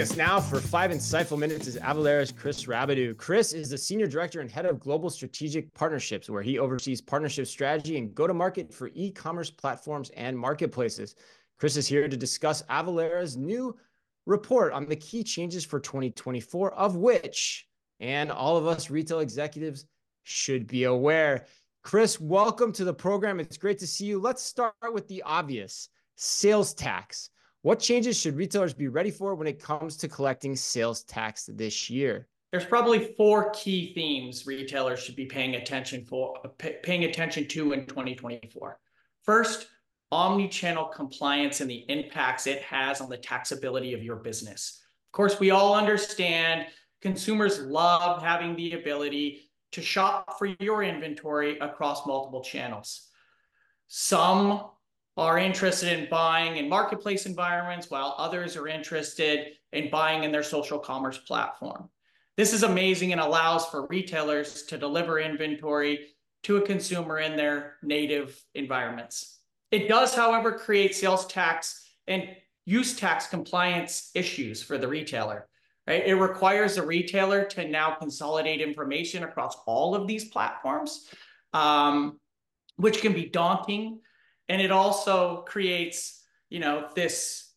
Joining us now for five insightful minutes is Avalara's Kris Rabideau. Kris is the Senior Director and Head of Global Strategic Partnerships, where he oversees partnership strategy and go to market for e commerce platforms and marketplaces. Kris is here to discuss Avalara's new report on the key changes for 2024, of which, and all of us retail executives should be aware. Kris, welcome to the program. It's great to see you. Let's start with the obvious sales tax. What changes should retailers be ready for when it comes to collecting sales tax this year? There's probably four key themes retailers should be paying attention for paying attention to in 2024. First, omni-channel compliance and the impacts it has on the taxability of your business. Of course, we all understand consumers love having the ability to shop for your inventory across multiple channels. Some are interested in buying in marketplace environments, while others are interested in buying in their social commerce platform. This is amazing and allows for retailers to deliver inventory to a consumer in their native environments. It does, however, create sales tax and use tax compliance issues for the retailer. Right? It requires the retailer to now consolidate information across all of these platforms, um, which can be daunting and it also creates you know this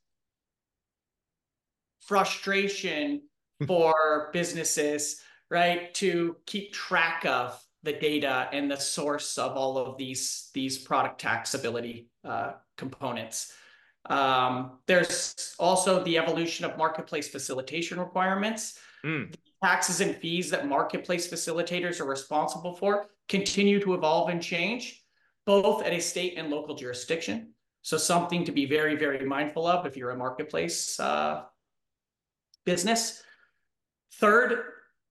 frustration for businesses right to keep track of the data and the source of all of these these product taxability uh, components. Um, there's also the evolution of marketplace facilitation requirements. Mm. taxes and fees that marketplace facilitators are responsible for continue to evolve and change both at a state and local jurisdiction. So something to be very, very mindful of if you're a marketplace uh, business. Third,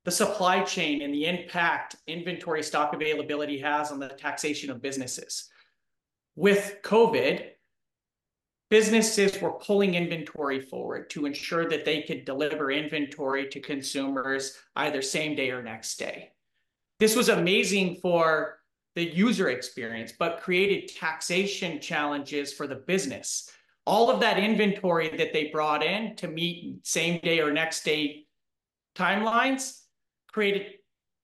the supply chain and the impact inventory stock availability has on the taxation of businesses. With COVID, businesses were pulling inventory forward to ensure that they could deliver inventory to consumers either same day or next day. This was amazing for the user experience, but created taxation challenges for the business. All of that inventory that they brought in to meet same day or next day timelines created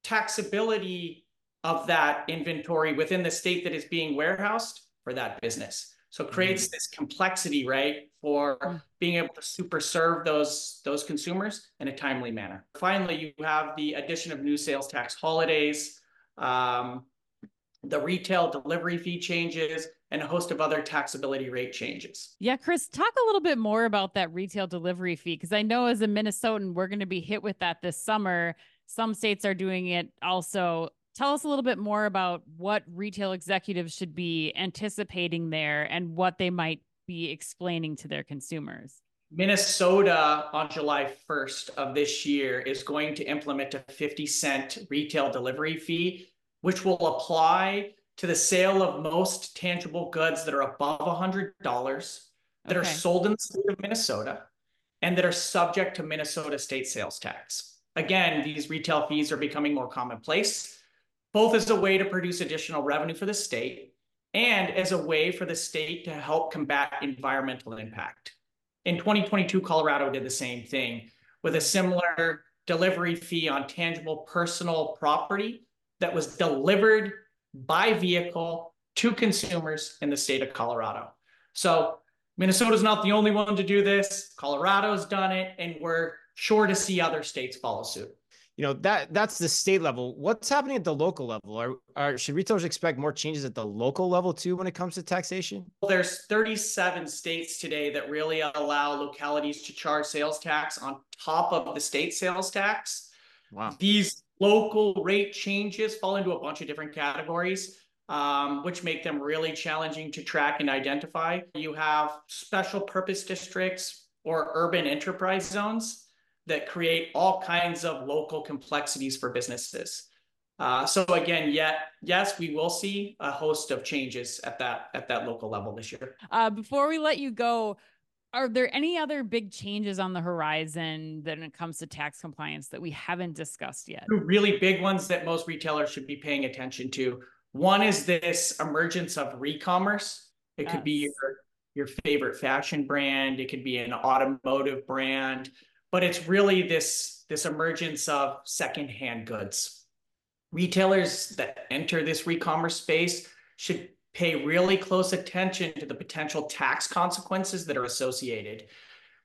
taxability of that inventory within the state that is being warehoused for that business. So it creates mm-hmm. this complexity, right, for mm. being able to super serve those, those consumers in a timely manner. Finally, you have the addition of new sales tax holidays, um, the retail delivery fee changes, and a host of other taxability rate changes. Yeah, Kris, talk a little bit more about that retail delivery fee because I know as a Minnesotan, we're going to be hit with that this summer. Some states are doing it also. Tell us a little bit more about what retail executives should be anticipating there and what they might be explaining to their consumers. Minnesota on July 1st of this year is going to implement a 50 cent retail delivery fee which will apply to the sale of most tangible goods that are above $100 that okay. are sold in the state of Minnesota and that are subject to Minnesota state sales tax. Again, these retail fees are becoming more commonplace, both as a way to produce additional revenue for the state and as a way for the state to help combat environmental impact. In 2022, Colorado did the same thing with a similar delivery fee on tangible personal property that was delivered by vehicle to consumers in the state of Colorado. So Minnesota's not the only one to do this. Colorado's done it, and we're sure to see other states follow suit. You know that that's the state level. What's happening at the local level? Are, are should retailers expect more changes at the local level too when it comes to taxation? Well, there's 37 states today that really allow localities to charge sales tax on top of the state sales tax. Wow. These local rate changes fall into a bunch of different categories, um, which make them really challenging to track and identify. You have special purpose districts or urban enterprise zones that create all kinds of local complexities for businesses. Uh, so again, yet yes, we will see a host of changes at that at that local level this year. Uh, before we let you go, are there any other big changes on the horizon when it comes to tax compliance that we haven't discussed yet? Two really big ones that most retailers should be paying attention to. One is this emergence of re-commerce. It yes. could be your, your favorite fashion brand. It could be an automotive brand but it's really this this emergence of secondhand goods. Retailers that enter this re-commerce space should pay really close attention to the potential tax consequences that are associated.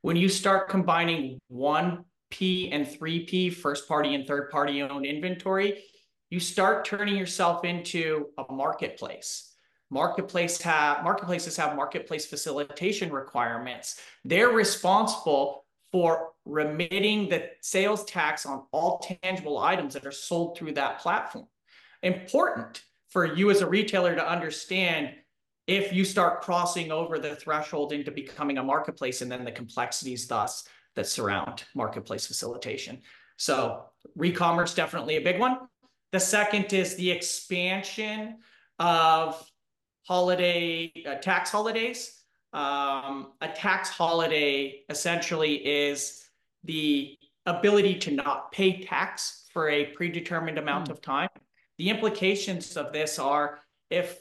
When you start combining 1P and 3P, first party and third party owned inventory, you start turning yourself into a marketplace. Marketplace have marketplaces have marketplace facilitation requirements. They're responsible for remitting the sales tax on all tangible items that are sold through that platform. Important for you as a retailer to understand if you start crossing over the threshold into becoming a marketplace and then the complexities thus that surround marketplace facilitation. So re-commerce definitely a big one. The second is the expansion of holiday uh, tax holidays. Um, a tax holiday essentially is the ability to not pay tax for a predetermined amount mm. of time the implications of this are if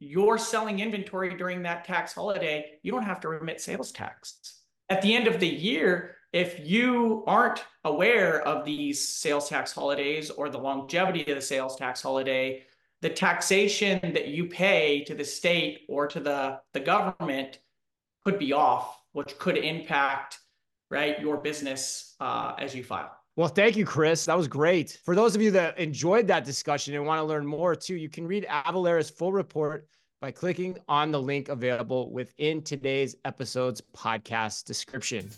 you're selling inventory during that tax holiday, you don't have to remit sales tax. At the end of the year, if you aren't aware of these sales tax holidays or the longevity of the sales tax holiday, the taxation that you pay to the state or to the, the government could be off, which could impact right your business uh, as you file. Well, thank you, Kris. That was great. For those of you that enjoyed that discussion and want to learn more too, you can read Avalara's full report by clicking on the link available within today's episode's podcast description.